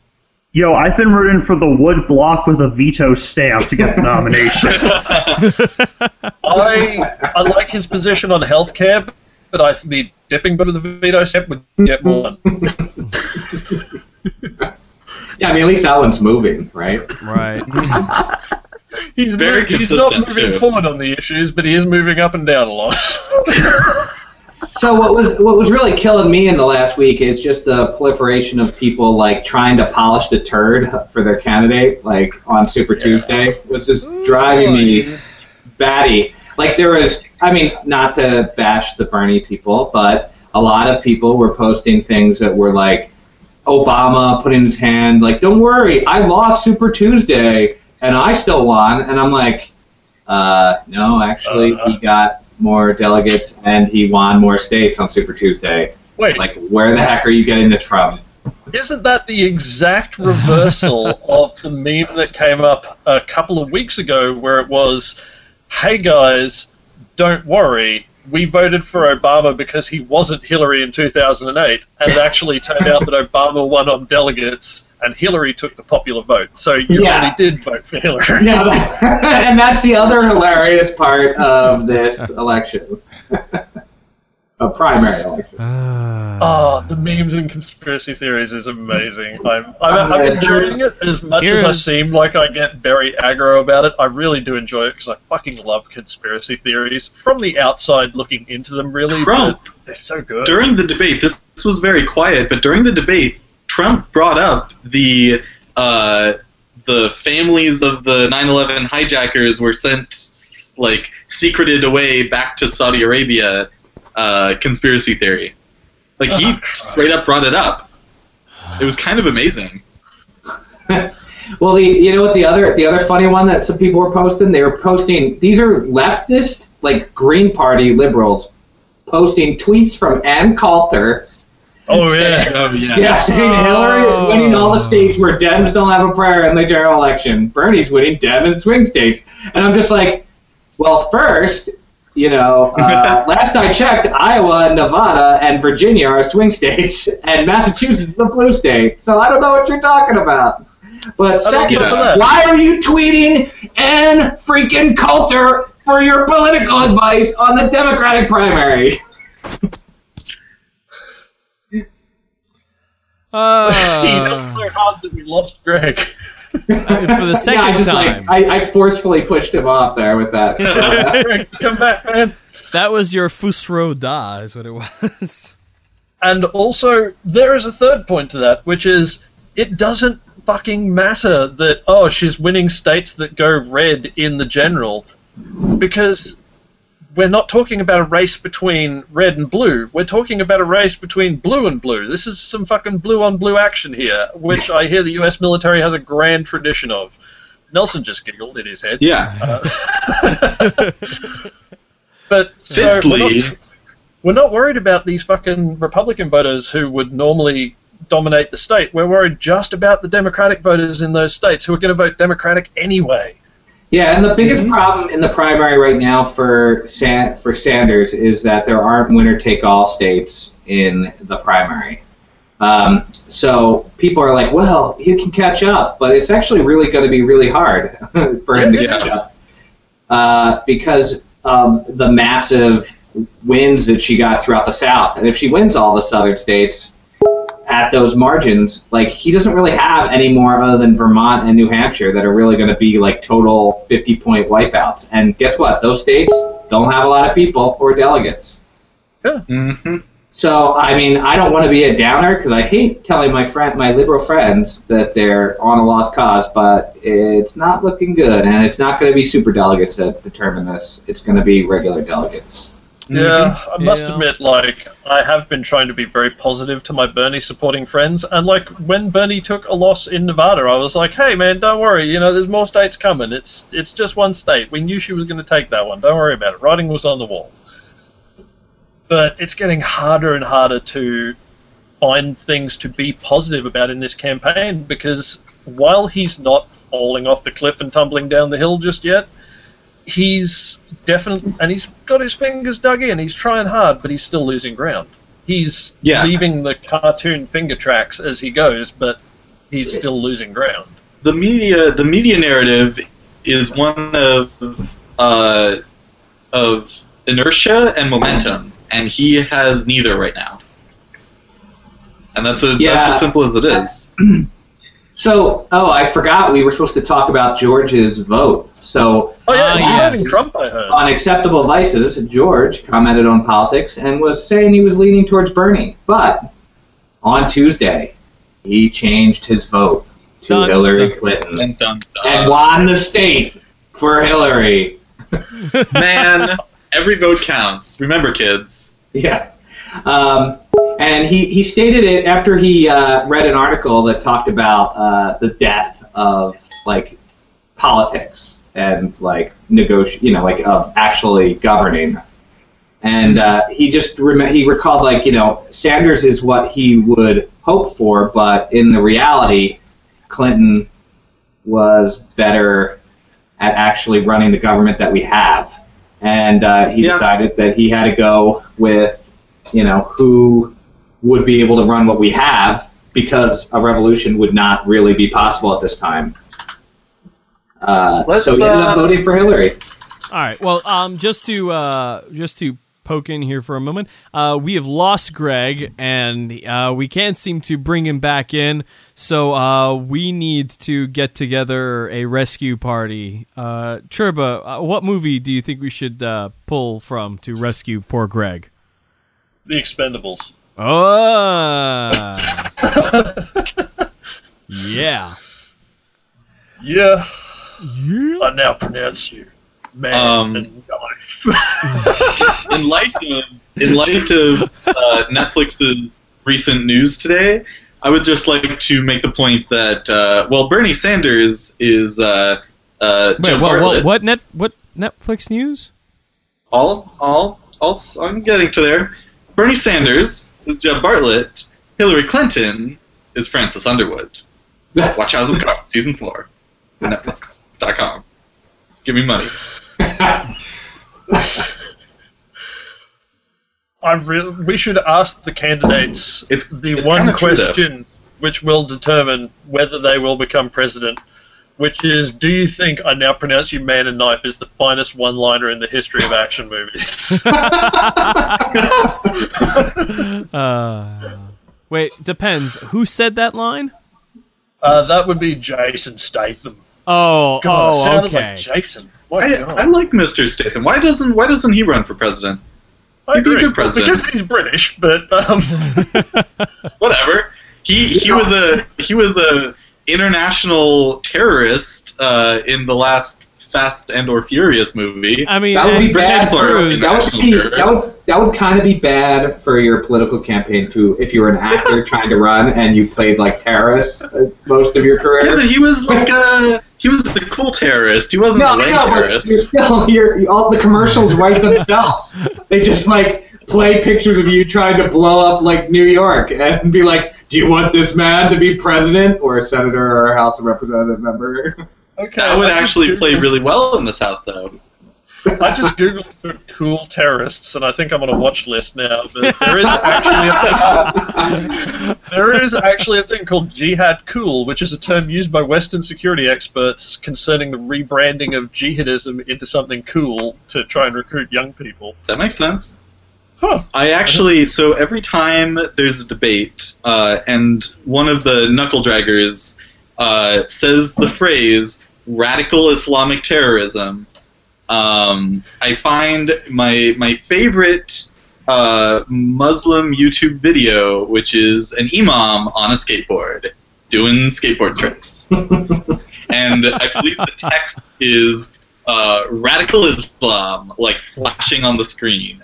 Yo, I've been rooting for the wood block with a veto stamp to get the nomination. I I like his position on healthcare, but I think the dipping with the veto stamp would get one. yeah, I mean at least that one's moving, right? Right. He's Very mo- he's not moving too. forward on the issues, but he is moving up and down a lot. So what was what was really killing me in the last week is just the proliferation of people like trying to polish the turd for their candidate, like on Super Tuesday, was just driving me batty. Like there was, I mean, not to bash the Bernie people, but a lot of people were posting things that were like Obama putting his hand, like, "Don't worry, I lost Super Tuesday and I still won," and I'm like, uh, no, actually, Uh-huh. he got more delegates and he won more states on Super Tuesday. Wait, Like, where the heck are you getting this from? isn't that the exact reversal of the meme that came up a couple of weeks ago where it was, hey guys, don't worry, we voted for Obama because he wasn't Hillary in 2008, and it actually turned out that Obama won on delegates and Hillary took the popular vote. So you Yeah. really did vote for Hillary. Yeah, and that's the other hilarious part of this election. A primary election. Ah. Oh, the memes and conspiracy theories is amazing. I'm, I'm, I'm enjoying it as much as I seem like I get very aggro about it. I really do enjoy it because I fucking love conspiracy theories from the outside looking into them. Really, Trump. they're so good. during the debate, this, this was very quiet, but during the debate, Trump brought up the uh, the families of the 9/11 hijackers were sent like secreted away back to Saudi Arabia uh, conspiracy theory. Like he straight up brought it up. It was kind of amazing. Well, the you know what the other the other funny one that some people were posting they were posting these are leftist like Green Party liberals posting tweets from Ann Coulter Oh yeah. Oh yeah. Yeah, saying Hillary is winning all the states where Dems don't have a prayer in the general election. Bernie's winning Dem and swing states. And I'm just like, well, first, you know, uh, last I checked, Iowa, Nevada, and Virginia are swing states, and Massachusetts is a blue state. So I don't know what you're talking about. But second, why are you tweeting and freaking Coulter for your political advice on the Democratic primary? Uh, He knows so hard that we lost Greg. Uh, for the second yeah, I just time. like I, I forcefully pushed him off there with that. Come back, man. that was your Fus Ro Dah, is what it was. And also, there is a third point to that, which is it doesn't fucking matter that oh she's winning states that go red in the general, because we're not talking about a race between red and blue. We're talking about a race between blue and blue. This is some fucking blue on blue action here, which I hear the U.S. military has a grand tradition of. Nelson just giggled in his head. Yeah. Uh, but so we're, not, we're not worried about these fucking Republican voters who would normally dominate the state. We're worried just about the Democratic voters in those states who are going to vote Democratic anyway. Yeah, and the biggest problem in the primary right now for San, for Sanders is that there aren't winner take all states in the primary. Um, so people are like, well, he can catch up, but it's actually really going to be really hard for him to Yeah. catch up uh, because of the massive wins that she got throughout the South. And if she wins all the southern states at those margins, like he doesn't really have any more other than Vermont and New Hampshire that are really going to be like total 50 point wipeouts. And guess what? Those states don't have a lot of people or delegates. Mm-hmm. So I mean, I don't want to be a downer because I hate telling my friend, my liberal friends, that they're on a lost cause. But it's not looking good, and it's not going to be super delegates that determine this. It's going to be regular delegates. Yeah, I must Yeah. admit, like, I have been trying to be very positive to my Bernie supporting friends, and like when Bernie took a loss in Nevada, I was like, "Hey, man, don't worry. You know, there's more states coming. It's it's just one state. We knew she was going to take that one. Don't worry about it. Writing was on the wall." But it's getting harder and harder to find things to be positive about in this campaign because while he's not falling off the cliff and tumbling down the hill just yet, he's definitely and he's got his fingers dug in. He's trying hard, but he's still losing ground. He's Yeah. leaving the cartoon finger tracks as he goes, but he's still losing ground. the media the media narrative is one of uh, of inertia and momentum, and he has neither right now. And that's a, Yeah. that's as simple as it is. So, oh, I forgot we were supposed to talk about George's vote. So, Oh yeah, Ah, he's yes. voting Trump. I heard. on acceptable vices, George commented on politics and was saying he was leaning towards Bernie. But on Tuesday, he changed his vote to Dun, Hillary dun. Clinton Dun, dun, dun. and won the state for Hillary. Man, every vote counts. Remember, kids. Yeah. Um, and he, he stated it after he uh, read an article that talked about uh, the death of like politics and like negoti you know, like of actually governing. And uh, he just rem- he recalled like you know Sanders is what he would hope for, but in the reality, Clinton was better at actually running the government that we have. And uh, he Yeah. decided that he had to go with, you know, who would be able to run what we have because a revolution would not really be possible at this time. Uh, so he ended up uh, voting for Hillary. All right. Well, um, just to uh, just to poke in here for a moment, uh, we have lost Greg, and uh, we can't seem to bring him back in. So uh, we need to get together a rescue party. Uh, Churba, uh, what movie do you think we should uh, pull from to rescue poor Greg? The Expendables. Oh, yeah, Yeah, yeah. I now pronounce you man Um, and knife. in light of in light of uh, Netflix's recent news today, I would just like to make the point that uh, well, Bernie Sanders is uh, uh, Wait, Jim what, what? Bartlet. What net? What Netflix news? All, all, all. I'm getting to there. Bernie Sanders is Jed Bartlet, Hillary Clinton is Francis Underwood. Watch House of Cards season four, on Netflix.com. Give me money. I re- we should ask the candidates It's the it's one kinda true, question which will determine whether they will become president, which is Do you think I now pronounce you man and knife is the finest one liner in the history of action movies? Uh, wait, depends. Who said that line? uh, that would be Jason Statham. Oh, God, oh, okay. like Jason. I, I like Mr. Statham. Why doesn't Why doesn't he run for president? He'd be a good president. Because he's British, but um, Whatever. He he was a he was a international terrorist uh, in the last Fast and or Furious movie. I mean, That would be bad Ted for Cruz. that would be that would that would kind of be bad for your political campaign too. If you were an actor trying to run and you played like terrorists uh, most of your career. Yeah, but he was like a he was a cool terrorist. He wasn't No, a I lame know, but terrorist. you're still you're all the commercials write themselves. they just like play pictures of you trying to blow up like New York and be like, "Do you want this man to be president or a senator or a House of Representative member?" okay. That would actually play really well in the South, though. I just googled for cool terrorists, and I think I'm on a watch list now. But there is actually a thing, there is actually a thing called jihad cool, which is a term used by Western security experts concerning the rebranding of jihadism into something cool to try and recruit young people. That makes sense. Huh. I actually so every time there's a debate uh, and one of the knuckle draggers uh, says the phrase "radical Islamic terrorism," um, I find my my favorite uh, Muslim YouTube video, which is an imam on a skateboard doing skateboard tricks, and I believe the text is uh, "radical Islam," like flashing on the screen.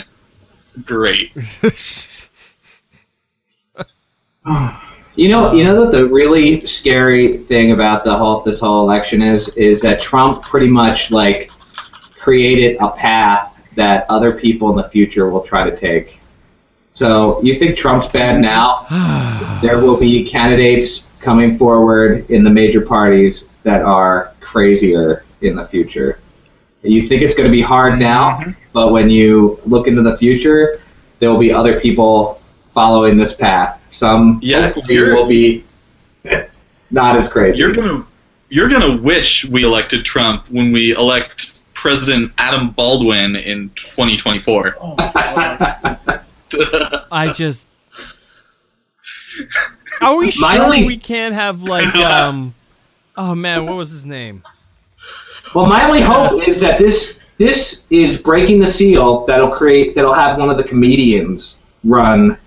Great. You know, you know that the really scary thing about the whole this whole election is is that Trump pretty much like created a path that other people in the future will try to take. So you think Trump's bad now? there will be candidates coming forward in the major parties that are crazier in the future. You think it's going to be hard now, but when you look into the future, there will be other people following this path. Some yes, hopefully will be not as crazy. You're gonna you're gonna wish we elected Trump when we elect President Adam Baldwin in 2024. Oh my God. I just. Are we My sure only- we can't have like um? Oh man, what was his name? Well, my only hope is that this this is breaking the seal that'll create that'll have one of the comedians run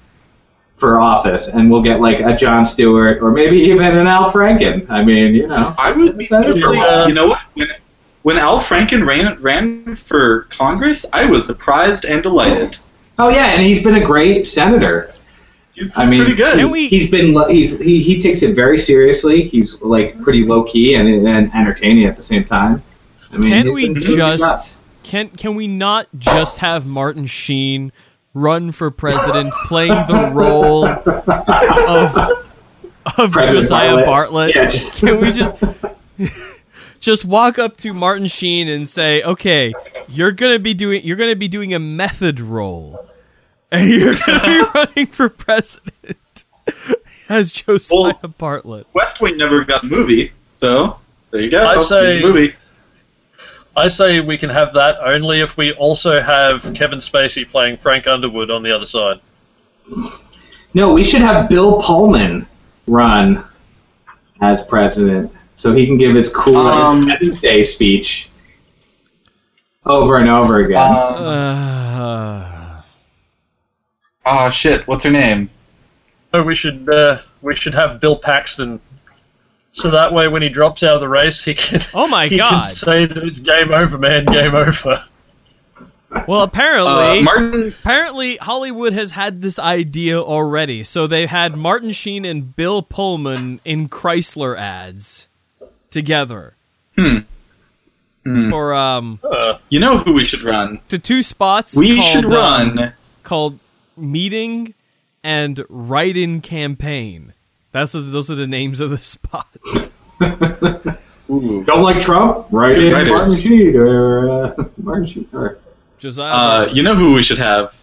for office, and we'll get like a Jon Stewart or maybe even an Al Franken. I mean, you know. I would be Senator. really, you know what? When, when Al Franken ran ran for Congress, I was surprised and delighted. Oh yeah, and he's been a great senator. He's I mean, pretty good. We? He's been he's he, he takes it very seriously. He's like pretty low key and, and entertaining at the same time. I mean, Can we been doing a good job. just can can we not just have Martin Sheen run for president, playing the role of of President Josiah Bartlet? Yeah, just Can we just just walk up to Martin Sheen and say, "Okay, you're gonna be doing you're gonna be doing a method role, and you're gonna be running for president as Josiah Well- Bartlet." West Wing never got a movie, so there you go. I say- movie. I say we can have that only if we also have Kevin Spacey playing Frank Underwood on the other side. No, we should have Bill Pullman run as president so he can give his cool Um, Independence Day speech over and over again. Um, Uh, oh shit, what's her name? So we should uh, we should have Bill Paxton, so that way when he drops out of the race, he can oh my he god! can say that it's game over, man, game over. Well, apparently, Uh, Martin, apparently Hollywood has had this idea already. So they had Martin Sheen and Bill Pullman in Chrysler ads together hmm. Hmm. for um Uh, You know who we should run? to two spots. We called, should um, run. called meeting and write-in campaign. That's the, those are the names of the spots. Don't like Trump? Right Good. Martin Sheen or uh, Martin Sheen or Josiah. Uh, you know who we should have?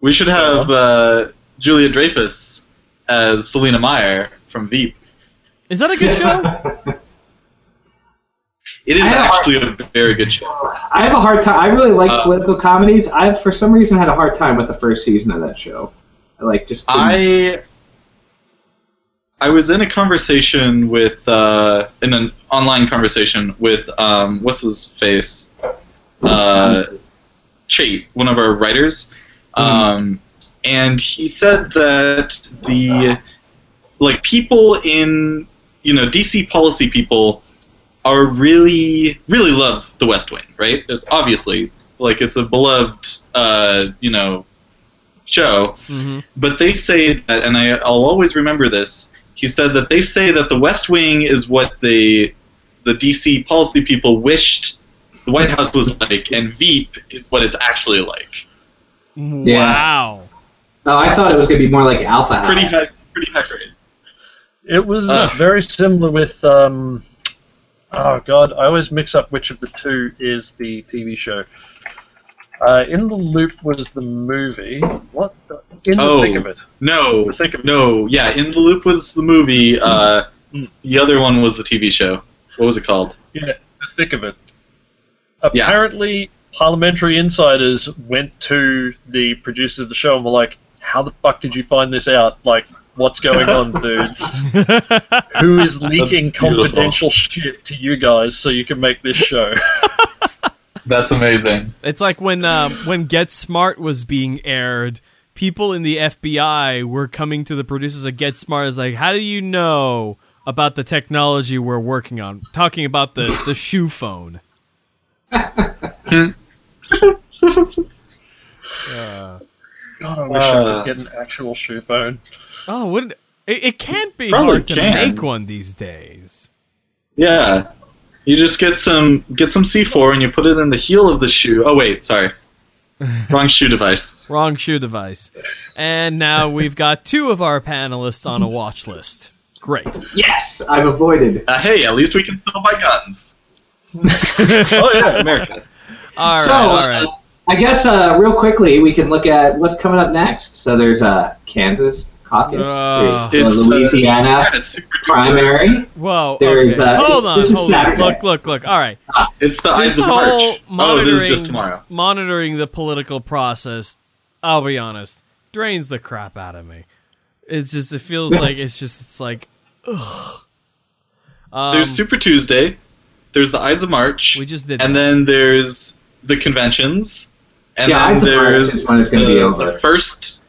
We should have uh, Julia Dreyfus as Selina Meyer from Veep. is that a good show? It is I have- actually a very good show. I have a hard time. I really like Uh, political comedies. I've for some reason had a hard time with the first season of that show. I like just didn't- I I was in a conversation with uh, in an online conversation with um, what's his face, uh, Chait, one of our writers, um, and he said that the like people in you know DC policy people are really really love The West Wing, right? Obviously, like it's a beloved uh, you know show hmm but they say that, and I, I'll always remember this. He said that they say that the West Wing is what the the DC policy people wished the White House was like, and Veep is what it's actually like. Wow. Oh, I thought it was gonna be more like Alpha House. Pretty high, pretty high praise. It was Ugh. very similar with. Um, oh God, I always mix up which of the two is the TV show. Uh, in the Loop was the movie. What? The, in the Oh. thick of it. No, The thick of it. no, yeah. In the Loop was the movie. Uh, Mm. the other one was the TV show. What was it called? Yeah, the thick of it. Apparently, parliamentary insiders went to the producers of the show and were like, "How the fuck did you find this out? Like, what's going on, dudes? Who is leaking confidential shit to you guys so you can make this show?" That's amazing. It's like when um, when Get Smart was being aired, people in the FBI were coming to the producers of Get Smart is like, "How do you know about the technology we're working on?" Talking about the the shoe phone. Uh, God, I wish I Uh. could get an actual shoe phone. oh, wouldn't it, it can't be Probably hard to can. make one these days. Yeah, you just get some get some C4 and you put it in the heel of the shoe. Oh wait, sorry, wrong shoe device. Wrong shoe device. And now we've got two of our panelists on a watch list. Great. Yes, I've avoided. Uh, hey, at least we can still buy guns. Oh yeah, America. All right, so, all right. uh, I guess uh, real quickly we can look at what's coming up next. So there's uh, Kansas caucus, Uh, there's It's, the uh, Louisiana Yeah, it's primary. Whoa. there's, okay. uh, hold on, is hold on. Look, look, look. All right. It's the This Eyes of whole March. Oh, monitoring, this is just tomorrow. monitoring the political process. I'll be honest, drains the crap out of me. It's just, it feels like it's just, it's like, ugh. Um, There's Super Tuesday. There's the Ides of March. We just did And that. then there's the conventions. And Yeah, then Ides there's is gonna the, be over. the first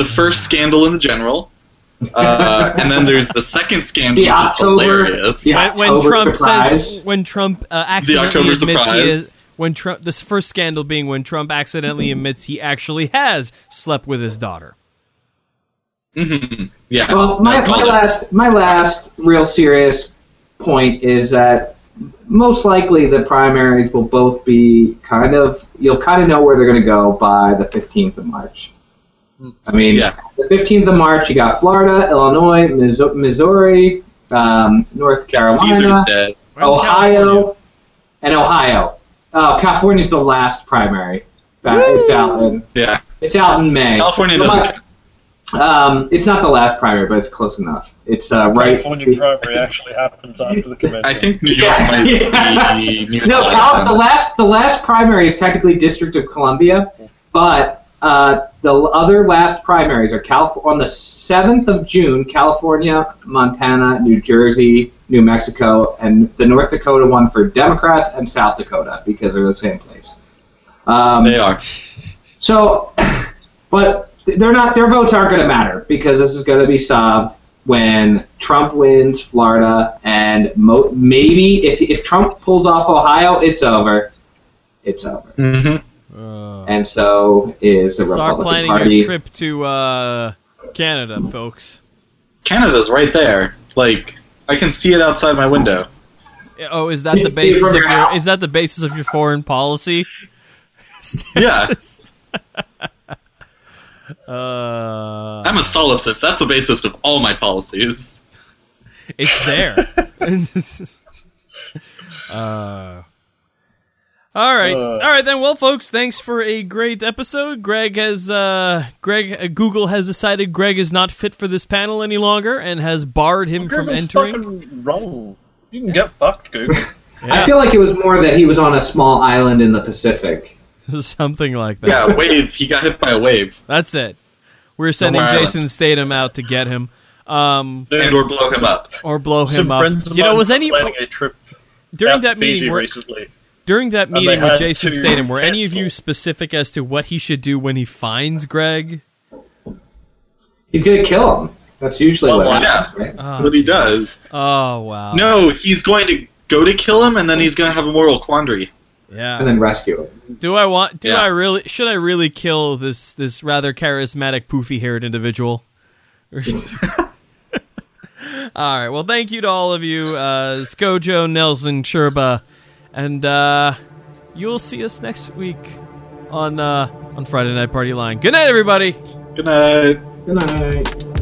the first scandal in the general. Uh, and then there's the second scandal, The which is October- hilarious. the when, when October Trump surprise. says when Trump uh, accidentally October admits he surprise. is when Trump this first scandal being when Trump accidentally admits he actually has slept with his daughter. Mhm. Yeah. Well, my, my it. last my last real serious point is that most likely the primaries will both be kind of you'll kind of know where they're going to go by the 15th of March. I mean, Yeah. the 15th of March, you got Florida, Illinois, Misso- Missouri, um, North Carolina, dead. Ohio, and Ohio. Oh, California's the last primary. Uh, It's out in Yeah. it's out in May. California But doesn't. my- Um, it's not the last primary, but it's close enough. It's uh, right. California primary actually happens after the convention. I think New York Yeah. might Yeah. be near No, the Cal- the last the last primary is technically District of Columbia, but uh, the other last primaries are Calif- on the seventh of June. California, Montana, New Jersey, New Mexico, and the North Dakota one for Democrats and South Dakota because they're the same place. Um, They are. so, but they're not. Their votes aren't going to matter because this is going to be solved when Trump wins Florida, and mo- maybe if if Trump pulls off Ohio, it's over. It's over, hmm Uh, and so is the start Republican planning Party. your trip to uh, Canada, folks. Canada's right there. Like I can see it outside my window. Oh, is that the See basis of your your is that the basis of your foreign policy? Yeah. Uh, I'm a solipsist. That's the basis of all my policies. it's there. uh, all right, Uh. all right then. Well, folks, thanks for a great episode. Greg has, uh, Greg, uh, Google has decided Greg is not fit for this panel any longer and has barred him from entering. wrong. You can get fucked, Google. I feel like it was more that he was on a small island in the Pacific. Something like that. Yeah, wave. He got hit by a wave. That's it. We're sending Island. Jason Statham out to get him, um, And or blow him up. or blow Some him up. You know, was were any a trip during that meeting? Fiji Were, recently. During that meeting with Jason Statham, were any of you specific as to what he should do when he finds Greg? He's gonna kill him. That's usually Oh, what well, happens, right? Oh, What he jeez. does. Oh wow. No, he's going to go to kill him, and then he's going to have a moral quandary. Yeah. And then rescue him. do I want? Do Yeah. I really? Should I really kill this this rather charismatic, poofy-haired individual? All right. Well, thank you to all of you, uh, Skojo, Nelson, Churba, and uh, you'll see us next week on uh, on Friday Night Party Line. Good night, everybody. Good night. Good night.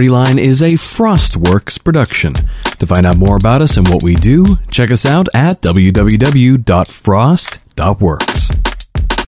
Party Line is a Frostworks production. To find out more about us and what we do, check us out at www.frost.works.